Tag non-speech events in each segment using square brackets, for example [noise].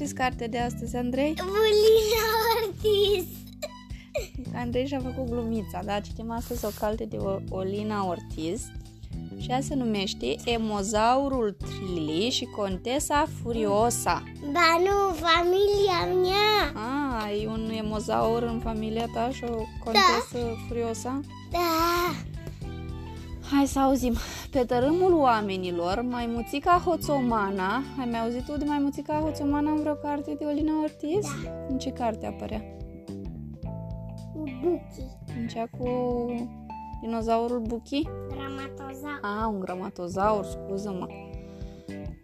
scris carte de astăzi, Andrei? Bulina Ortiz. Andrei și-a făcut glumița, da? Citim astăzi o carte de Olina Ortiz și ea se numește Emozaurul Trili și Contesa Furiosa. Ba nu, familia mea. Ah, ai un emozaur în familia ta și o contesă da. furiosa? Da. Hai să auzim. Pe tărâmul oamenilor, maimuțica Hoțomana, ai mai auzit tu de maimuțica Hoțomana în vreo carte de Olina Ortiz? Da. În ce carte apărea? Buchi. În cea cu dinozaurul Buchi? Gramatozaur. Ah, un gramatozaur, scuză-mă.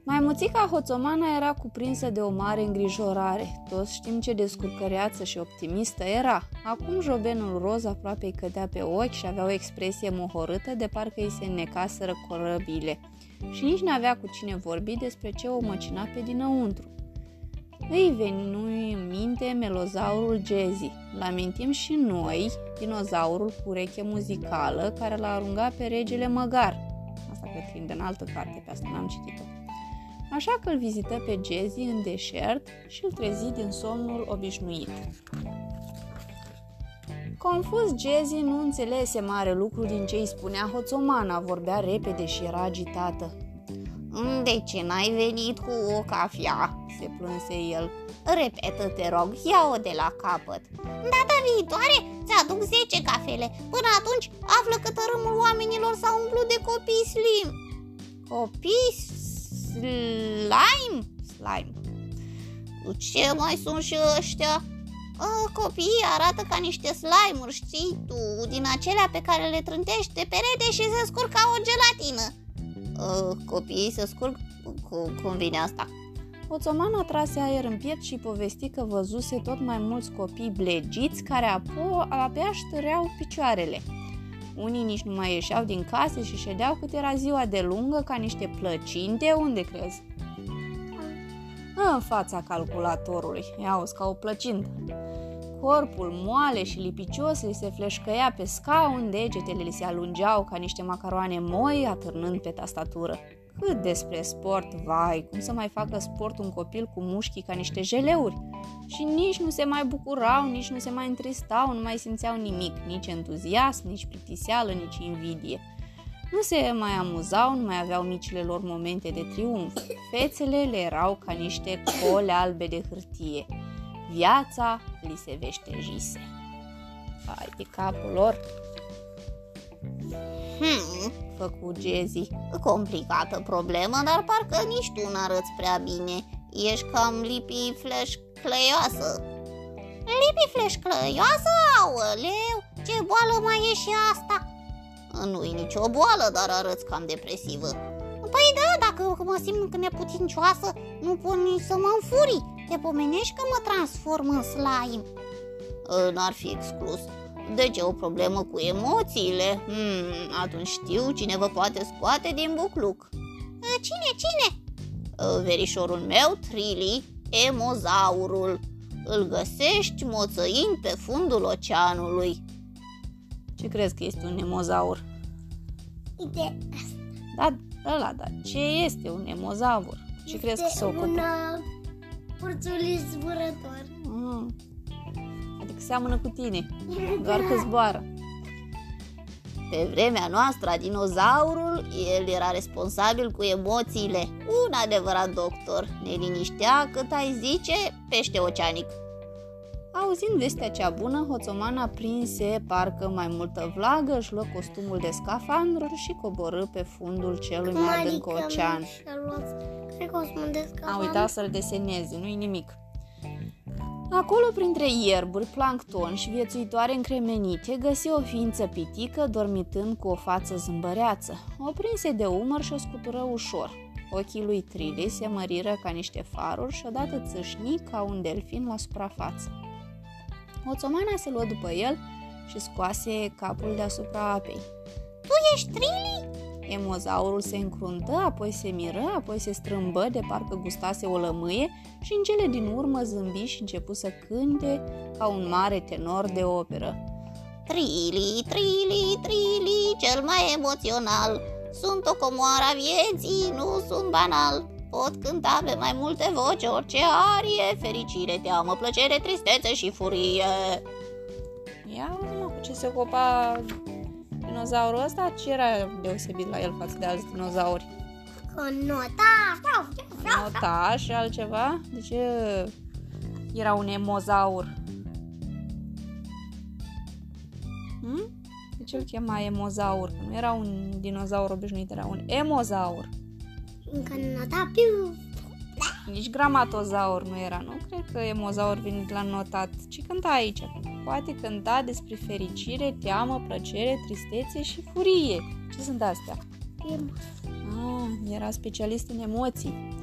Maimuțica Hoțomana era cuprinsă de o mare îngrijorare. Toți știm ce descurcăreață și optimistă era. Acum jobenul roz aproape îi cădea pe ochi și avea o expresie mohorâtă de parcă îi se înnecaseră corăbile. Și nici n-avea cu cine vorbi despre ce o măcina pe dinăuntru. Îi veni în minte melozaurul Jazzy. L-amintim și noi, dinozaurul cu ureche muzicală care l-a aruncat pe regele Măgar. Asta cred că e în altă carte, pe asta n-am citit-o. Așa că îl vizită pe Jazzy în deșert și îl trezi din somnul obișnuit. Confuz, Jazzy nu înțelese mare lucru din ce îi spunea Hoțomana, vorbea repede și era agitată. De ce n-ai venit cu o cafea?" se plânse el. Repetă, te rog, ia-o de la capăt. Data viitoare ți-aduc 10 cafele. Până atunci află că tărâmul oamenilor s-a umplut de copii slim. Copii slime? Slime. Ce mai sunt și ăștia? Uh, copiii arată ca niște slime-uri, știi tu, din acelea pe care le trântești de perete și se scurg ca o gelatină. Uh, copiii se scurg? Cum, cum vine asta? Oțoman trase aer în piept și povesti că văzuse tot mai mulți copii blegiți care apo- abia ștăreau picioarele. Unii nici nu mai ieșeau din case și ședeau cât era ziua de lungă ca niște plăcinte, unde crezi? În fața calculatorului, ia ca o plăcintă. Corpul moale și lipicios li se fleșcăia pe scaun, degetele li se alungeau ca niște macaroane moi atârnând pe tastatură. Cât despre sport, vai, cum să mai facă sport un copil cu mușchii ca niște jeleuri? Și nici nu se mai bucurau, nici nu se mai întristau, nu mai simțeau nimic, nici entuziasm, nici plictiseală, nici invidie. Nu se mai amuzau, nu mai aveau micile lor momente de triumf. Fețele le erau ca niște cole albe de hârtie. Viața li se veștejise. Ai de capul lor! Hmm, făcu Jezi. Complicată problemă, dar parcă nici tu n-arăți prea bine. Ești cam lipi flash cleioasă. Lipi flash cleioasă? Aoleu, ce boală mai e și asta? nu e nicio boală, dar arăți cam depresivă. Păi da, dacă mă simt neputincioasă, nu pot nici să mă înfuri. Te pomenești că mă transform în slime. N-ar fi exclus. Deci e o problemă cu emoțiile? Hmm, atunci știu cine vă poate scoate din bucluc. Cine, cine? Verișorul meu, Trili, emozaurul. Îl găsești moțăind pe fundul oceanului. Ce crezi că este un emozaur? Uite. Da, ăla, da. Ce este un emozaur? Ce crezi că se ocupă? un uh, zburător. Mm. Adică seamănă cu tine, doar că zboară. Pe vremea noastră a dinozaurul, el era responsabil cu emoțiile. Un adevărat doctor. Ne liniștea cât ai zice pește oceanic. Auzind vestea cea bună, Hoțomana prinse parcă mai multă vlagă, își luă costumul de scafandru și coborâ pe fundul celui mai adânc ocean. A uitat să-l deseneze, nu-i nimic. Acolo, printre ierburi, plancton și viețuitoare încremenite, găsi o ființă pitică dormitând cu o față zâmbăreață. O prinse de umăr și o scutură ușor. Ochii lui Trili se măriră ca niște faruri și odată țâșni ca un delfin la suprafață. Oțomana se luă după el și scoase capul deasupra apei. Tu ești Trili? Emozaurul se încruntă, apoi se miră, apoi se strâmbă de parcă gustase o lămâie și în cele din urmă zâmbi și începu să cânte ca un mare tenor de operă. Trili, trili, trili, cel mai emoțional, sunt o comoară a vieții, nu sunt banal. Pot cânta pe mai multe voci, orice arie, fericire, teamă, plăcere, tristețe și furie. Ia uite mă, cu ce se ocupa dinozaurul ăsta? Ce era deosebit la el față de alți dinozauri? Nota, Nota și altceva? De ce era un emozaur? Hm? De ce îl chema emozaur? Că nu era un dinozaur obișnuit, era un emozaur. Încă nota, piu. Nici gramatozaur nu era, nu? Cred că emozaur vine de la notat. Ce cânta aici? Poate cânta despre fericire, teamă, plăcere, tristețe și furie. Ce sunt astea? Ah, era specialist în emoții.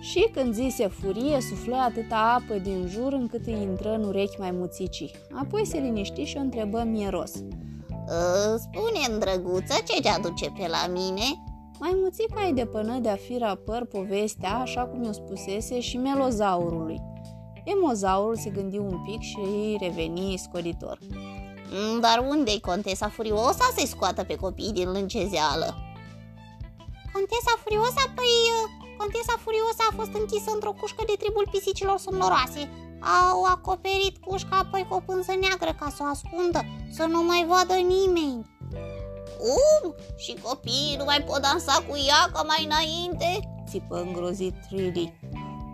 Și când zise furie, suflă atâta apă din jur încât îi intră în urechi mai muțicii. Apoi se liniști și o întrebă mieros. Ă, Spune-mi, drăguță, ce te aduce pe la mine? Mai muțica îi depănă de-a fi rapăr povestea, așa cum i-o spusese și melozaurului. Emozaurul se gândi un pic și îi reveni scoditor. "Mm, Dar unde-i contesa furiosa să-i scoată pe copii din lâncezeală? Contesa furiosa? Păi, contesa furiosa a fost închisă într-o cușcă de tribul pisicilor somnoroase. Au acoperit cușca apoi cu o pânză neagră ca să o ascundă, să nu mai vadă nimeni. Cum? Și copiii nu mai pot dansa cu ea ca mai înainte? Țipă îngrozit Trilly.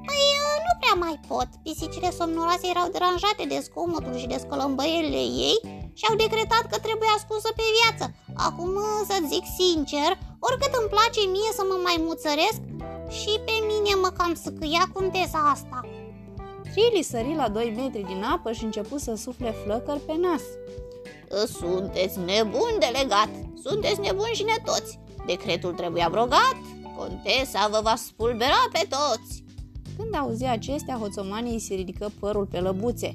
Păi nu prea mai pot. Pisicile somnoroase erau deranjate de zgomotul și de scălămbăielile ei și au decretat că trebuie ascunsă pe viață. Acum, să-ți zic sincer, oricât îmi place mie să mă mai muțăresc, și pe mine mă cam săcâia contesa asta. Trilly sări la 2 metri din apă și început să sufle flăcări pe nas. Sunteți nebuni de legat, sunteți nebuni și netoți. Decretul trebuie abrogat, contesa vă va spulbera pe toți. Când auzi acestea, hoțomanii îi se ridică părul pe lăbuțe.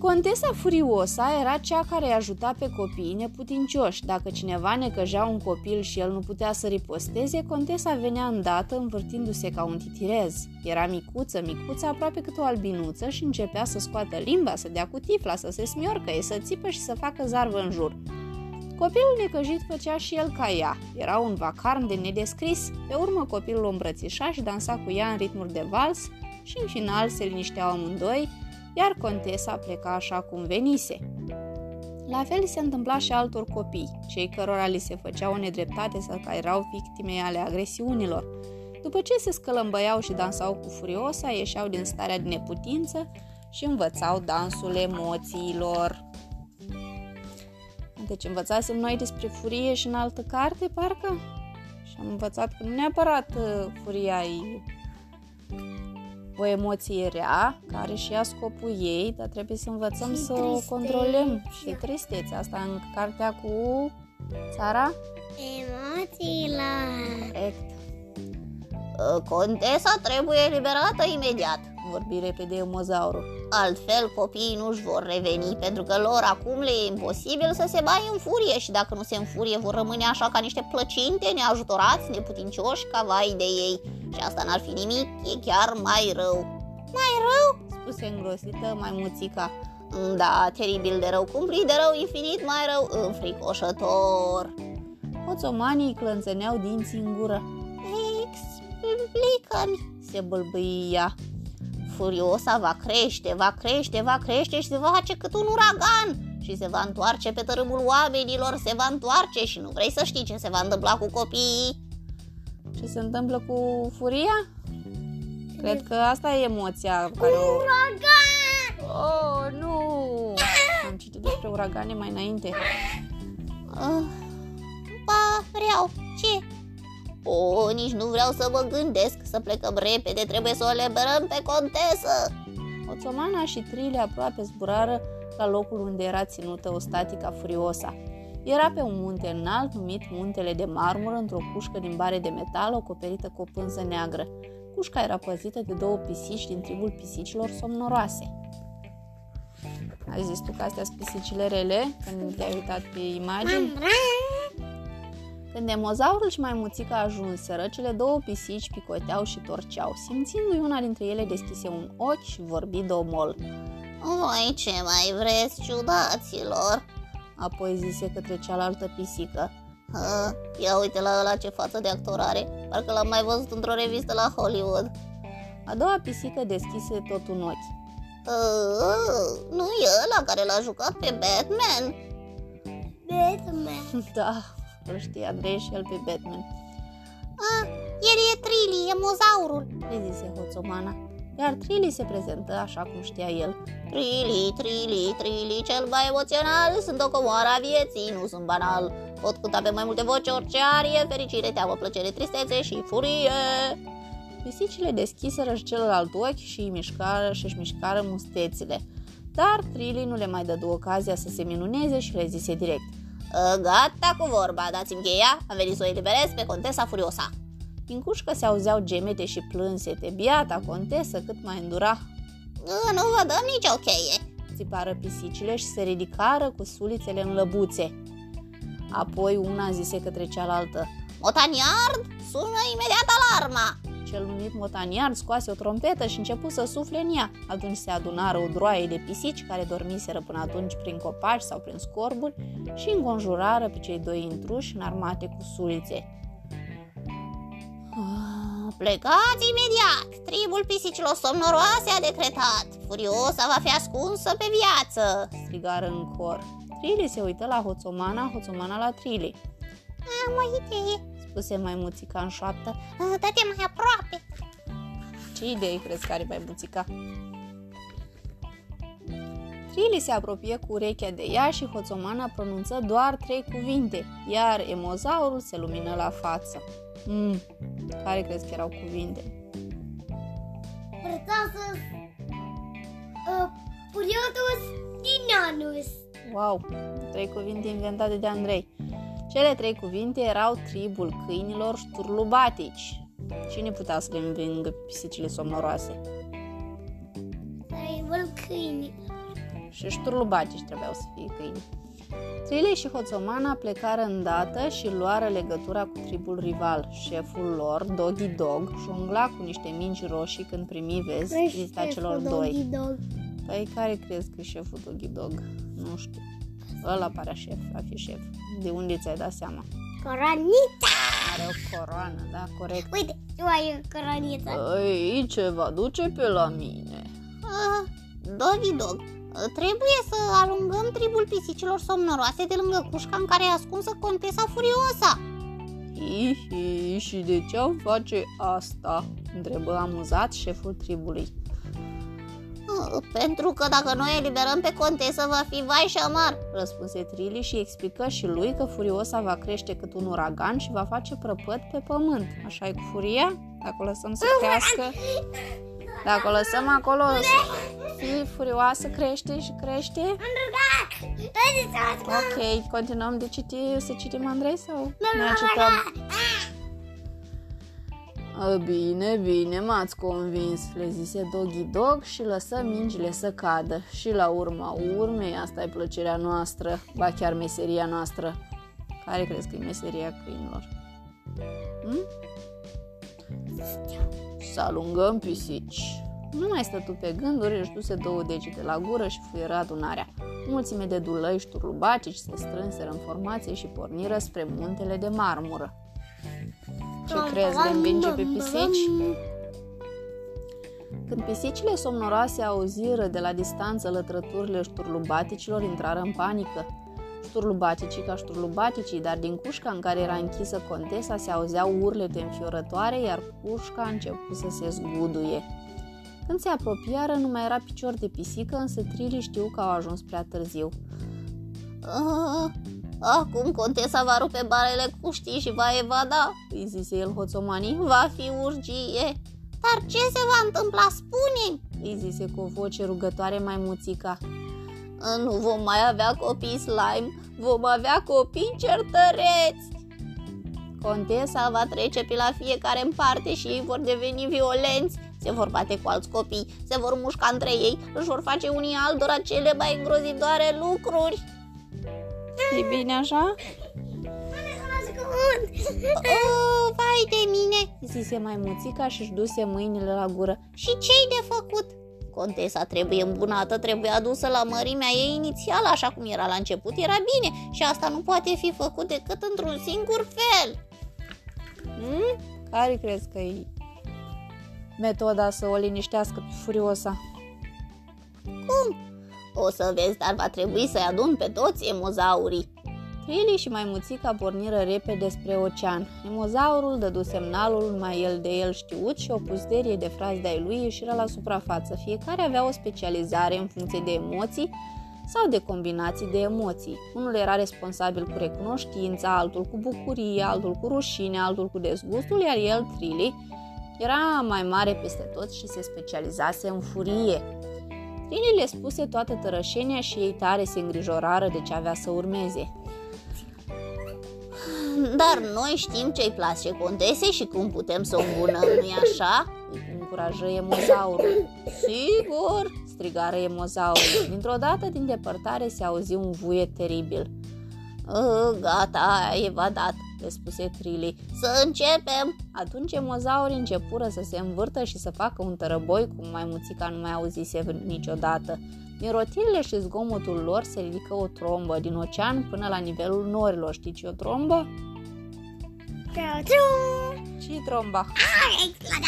Contesa Furiosa era cea care îi ajuta pe copiii neputincioși. Dacă cineva necăjea un copil și el nu putea să riposteze, contesa venea îndată învârtindu-se ca un titirez. Era micuță, micuță, aproape cât o albinuță și începea să scoată limba, să dea cu tifla, să se smiorcăie, să țipă și să facă zarvă în jur. Copilul necăjit făcea și el ca ea. Era un vacarm de nedescris. Pe urmă copilul o îmbrățișa și dansa cu ea în ritmuri de vals și în final se linișteau amândoi, iar contesa pleca așa cum venise. La fel se întâmpla și altor copii, cei cărora li se făcea o nedreptate sau care erau victime ale agresiunilor. După ce se scălămbăiau și dansau cu furiosa, ieșeau din starea de neputință și învățau dansul emoțiilor. Deci învățasem noi despre furie și în altă carte, parcă? Și am învățat că nu neapărat uh, furia e o emoție rea, care și ea scopul ei, dar trebuie să învățăm Și să o tristețea. controlăm. Și tristețea asta în cartea cu țara? Emoțiilor. Corect. Contesa trebuie eliberată imediat. Vorbi repede emozaurul. Altfel, copiii nu-și vor reveni, pentru că lor acum le e imposibil să se baie în furie și dacă nu se înfurie, vor rămâne așa ca niște plăcinte, neajutorați, neputincioși, ca vai de ei. Și asta n-ar fi nimic, e chiar mai rău. Mai rău? Spuse îngrosită maimuțica. Da, teribil de rău, cumplit de rău, infinit mai rău, înfricoșător. Hoțomanii clănțăneau dinții în gură. Explică-mi. Se bâlbâi ea. Furiosa va crește, va crește, va crește și se va face cât un uragan și se va întoarce pe tărâmul oamenilor, se va întoarce și nu vrei să știi ce se va întâmpla cu copiii. Ce se întâmplă cu furia? Cred că asta e emoția care o... Uragan! Oh, nu! Am citit despre uragane mai înainte. Uh, ba, vreau. Ce? O, nici nu vreau să mă gândesc să plecăm repede, trebuie să o liberăm pe contesă. Oțomana și Trile aproape zburară la locul unde era ținută o statica furiosa. Era pe un munte înalt numit Muntele de Marmură, într-o cușcă din bare de metal acoperită cu o pânză neagră. Cușca era păzită de două pisici din tribul pisicilor somnoroase. Ai zis tu că astea sunt pisicile rele când te-ai uitat pe imagini? Când demozaurul și maimuțica ajunseră, cele două pisici picoteau și torceau, simțindu-i una dintre ele deschise un ochi și vorbi domol. Voi ce mai vreți, ciudaților? Apoi zise către cealaltă pisică. Ha, ia uite la ăla ce față de actor are. Parcă l-am mai văzut într-o revistă la Hollywood. A doua pisică deschise tot un ochi. Uh, nu e ăla care l-a jucat pe Batman? Batman. [laughs] Da, îl știe Andrei și el pe Batman. Ah, el e Trilly, e mozaurul. Le zise Hoțomana. Iar Trilly se prezentă așa cum știa el. Trilly, Trilly, Trilly, cel mai emoțional, sunt o comoară a vieții, nu sunt banal. Pot cânta pe mai multe voci orice arie, fericire, teamă, plăcere, tristețe și furie. Pisicile deschiseră și celălalt ochi și îi mișcară și își mișcară mustețile. Dar Trilly nu le mai dădu ocazia să se minuneze și le zise direct. Uh, Gata cu vorba, dați-mi cheia, am venit să o eliberez pe Contesa Furiosa. Din cușcă se auzeau gemete și plânsete. Biata contesă cât mai îndura. Uh, Nu vă dăm nicio cheie. Țipară pisicile și se ridicară cu sulițele în lăbuțe. Apoi una zise către cealaltă. Motaniard, sună imediat alarma. Cel numit motaniard scoase o trompetă și începu să sufle în ea. Atunci se adunară o droaie de pisici care dormiseră până atunci prin copaci sau prin scorburi și înconjurară pe cei doi intruși înarmate cu sulițe. Ah, Plecați imediat! Tribul pisicilor somnoroase a decretat. Furiosa va fi ascunsă pe viață. Strigară în cor. Trilly se uită la Hoțomana, Hoțomana la Trilly. Am o idee. Spuse maimuțica în șoaptă. Ah, Dă-te mai aproape. Ce idei crezi că are maimuțica? Trilly se apropie cu urechea de ea și Hoțomana pronunță doar trei cuvinte, iar emozaurul se lumină la față. Mm, care crezi că erau cuvinte? Frățasus. Uh, Furiotus Dinanus. Wow, trei cuvinte inventate de Andrei. Cele trei cuvinte erau tribul câinilor șturlubatici. Cine putea să le învingă pe pisicile somnoroase? Tribul câini. Și șturlubatici trebuiau să fie câini. Trilei și Hoțomana plecară îndată și luară legătura cu tribul rival. Șeful lor, Doggy Dog, jongla cu niște mingi roșii când primi vezi vizita celor doi. Dog. Păi care crezi că e șeful Doggy Dog? Nu știu. Ăla pare șef, a fi șef. De unde ți-ai dat seama? Coranita. Are o coroană, da, corect. Uite, tu ai o coranita. Ei, ce va duce pe la mine? Ah, Doggy Dog, ah, trebuie să alungăm tribul pisicilor somnoroase de lângă cușca în care e ascunsă Contesa Furiosa. Hihi, și de ce am face asta? Întrebă amuzat șeful tribului. Ah, Pentru că dacă noi eliberăm pe Contesa va fi vai și amar. Răspunse Trilly și explică și lui că Furiosa va crește cât un uragan și va face prăpăt pe pământ. așa e cu furia? Dacă o lăsăm să crească, dacă o lăsăm acolo, fi furioasă, crește și crește. Am rugat. Haideți să ascult. Ok, continuăm de citi, să citim Andrei sau ne Nu, cităm? A, Bine, bine, m-ați convins, le zise Doggy Dog și lăsă mingile să cadă. Și la urma urmei, asta e plăcerea noastră, ba chiar meseria noastră. Care crezi că e meseria câinilor? Hm? Să alungăm pisici. Nu mai stătu pe gânduri, își duse două degete la gură și fluieră adunarea. Mulțime de dulăi șturlubacici se strânseră în formație și porniră spre muntele de marmură. Ce crezi, le învinge pe pisici? Când pisicile somnoroase auziră de la distanță lătrăturile șturlubaticilor, intrară în panică. Șturlubaticii ca șturlubaticii, dar din cușca în care era închisă contesa se auzeau urlete înfiorătoare, iar cușca a început să se zguduie. Când se apropiară, nu mai era picior de pisică, însă Trilly știu că au ajuns prea târziu. Ah, acum Contesa va rupe barele cuștii și va evada. Îi zise el hoțomanii, Va fi urgie. Dar ce se va întâmpla, spune îi zise cu o voce rugătoare mai muțica. Nu vom mai avea copii slime, vom avea copii certăreți. Contesa va trece pe la fiecare în parte și ei vor deveni violenți. Se vor bate cu alți copii, se vor mușca între ei, își vor face unii altora cele mai îngrozitoare lucruri. E bine așa? Oh, vai de mine! zise mai muțica și își duse mâinile la gură. Și ce-i de făcut? Contesa trebuie îmbunată, trebuie adusă la mărimea ei inițială, așa cum era la început, era bine și asta nu poate fi făcut decât într-un singur fel. Hmm? Care crezi că e metoda să o liniștească pe Furiosa? Cum? O să vezi, dar va trebui să-i adun pe toți emozaurii. Trilly și maimuțica porniră repede spre ocean. Emozaurul dădu semnalul mai el de el știut și o puzderie de frazi de-ai lui ieșiră la suprafață. Fiecare avea o specializare în funcție de emoții sau de combinații de emoții. Unul era responsabil cu recunoștința, altul cu bucurie, altul cu rușine, altul cu dezgustul, iar el, Trilly, era mai mare peste tot și se specializase în furie. Trilly le spuse toată tărășenia și ei tare se îngrijorară de ce avea să urmeze. Dar noi știm ce-i place contesei și cum putem să o îmbunăm, nu-i așa? Îi încurajă emozaurul. Sigur! strigară emozaurul. Dintr-o dată, din depărtare, se auzi un vuiet teribil. Uh, gata, ai evadat, le spuse Trilly. Să începem! Atunci emozaurii începură să se învârtă și să facă un tărăboi cum mai muțica nu mai auzise niciodată. Din rotirile și zgomotul lor se ridică o trombă din ocean până la nivelul norilor. Știi ce o trombă? ce tromba? Ah, exploda!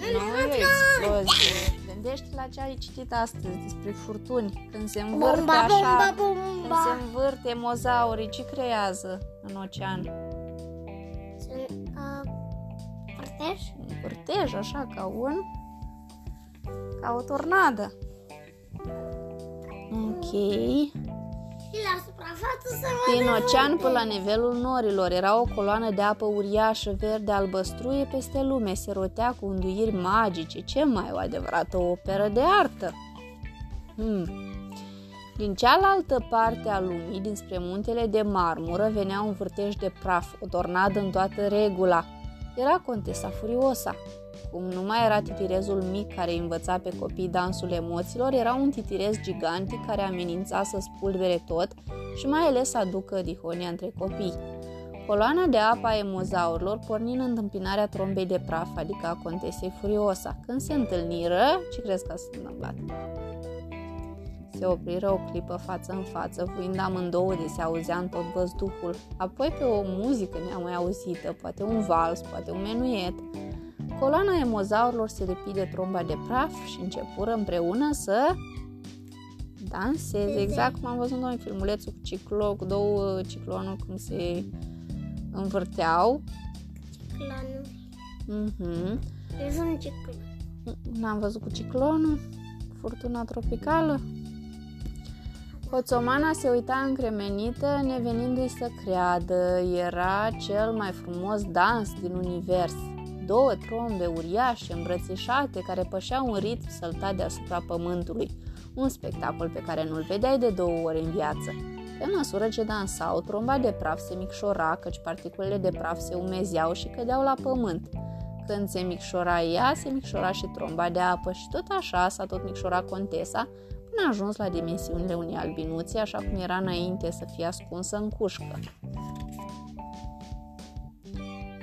Nu e o explozie. Gândește la ce ai citit astăzi despre furtuni. Când se învârte Bomba, așa, bomba, când bomba! se învârte mozaurii, ce creează în ocean? Sunt, uh, Părteș? Un vârtej, așa, ca un... ca o tornadă. Ok. Și la suprafață să Din vadă ocean multe. până la nivelul norilor era o coloană de apă uriașă, verde, albăstruie peste lume. Se rotea cu înduiri magice. Ce mai o adevărată operă de artă? Hmm. Din cealaltă parte a lumii, dinspre muntele de marmură, venea un vârtej de praf, o tornadă în toată regula. Era Contesa Furiosa. Cum nu mai era titirezul mic care îi învăța pe copii dansul emoțiilor, era un titirez gigantic care amenința să spulbere tot și mai ales să aducă dihonia între copii. Coloana de apă a emozaurilor porni în întâmpinarea trombei de praf, adică a Contesei Furiosa. Când se întâlniră, ce crezi că s-a întâmplat? Se opriră o clipă față în față, vuind amândouă de se auzea în tot văzduhul. Apoi pe o muzică neamai auzită, poate un vals, poate un menuet. Coloana emozaurilor se lipi de tromba de praf și începură împreună să danseze, exact cum am văzut noi în filmulețul cu, ciclo, cu două ciclonuri cum se învârteau. Ciclonul. Mhm. Eu sunt ciclon. N-am văzut cu ciclonul, furtuna tropicală. Hoțomana se uita încremenită, nevenindu-i să creadă. Era cel mai frumos dans din univers. Două trombe uriașe îmbrățișate care pășeau un ritm săltat deasupra pământului. Un spectacol pe care nu-l vedeai de două ori în viață. Pe măsură ce dansau, tromba de praf se micșora, căci particulele de praf se umezeau și cădeau la pământ. Când se micșora ea, se micșora și tromba de apă și tot așa s-a tot micșorat contesa până a ajuns la dimensiunile unei albinuții, așa cum era înainte să fie ascunsă în cușcă.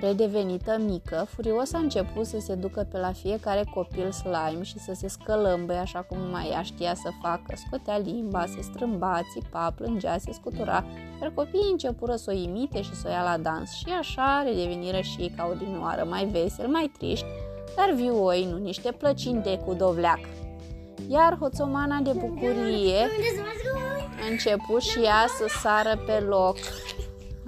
Redevenită mică, furios a început să se ducă pe la fiecare copil slime și să se scălâmbă așa cum numai ea știa să facă. Scotea limba, se strâmba, țipa, plângea, se scutura, iar copiii începură să o imite și să o ia la dans. Și așa redeveniră și ei ca odinioară, mai vesel, mai triști, dar vioi, nu niște plăcinte cu dovleac. Iar hoțomana de bucurie Unde să mă ascund? a început și ea să sară pe loc.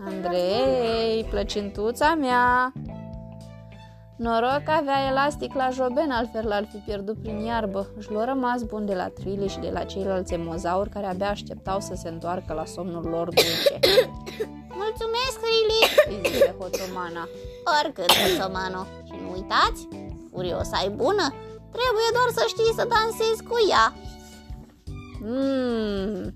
Andrei, plăcintuța mea! Noroc avea elastic la joben, altfel l-ar fi pierdut prin iarbă. Își lua rămas bun de la Trile și de la ceilalți emozauri care abia așteptau să se întoarcă la somnul lor dulce. [coughs] Mulțumesc, Riley! Îi zise hoțomana. Oricât, Sămano. Și nu uitați, Furiosa e bună. Trebuie doar să știi să dansezi cu ea. Mmm,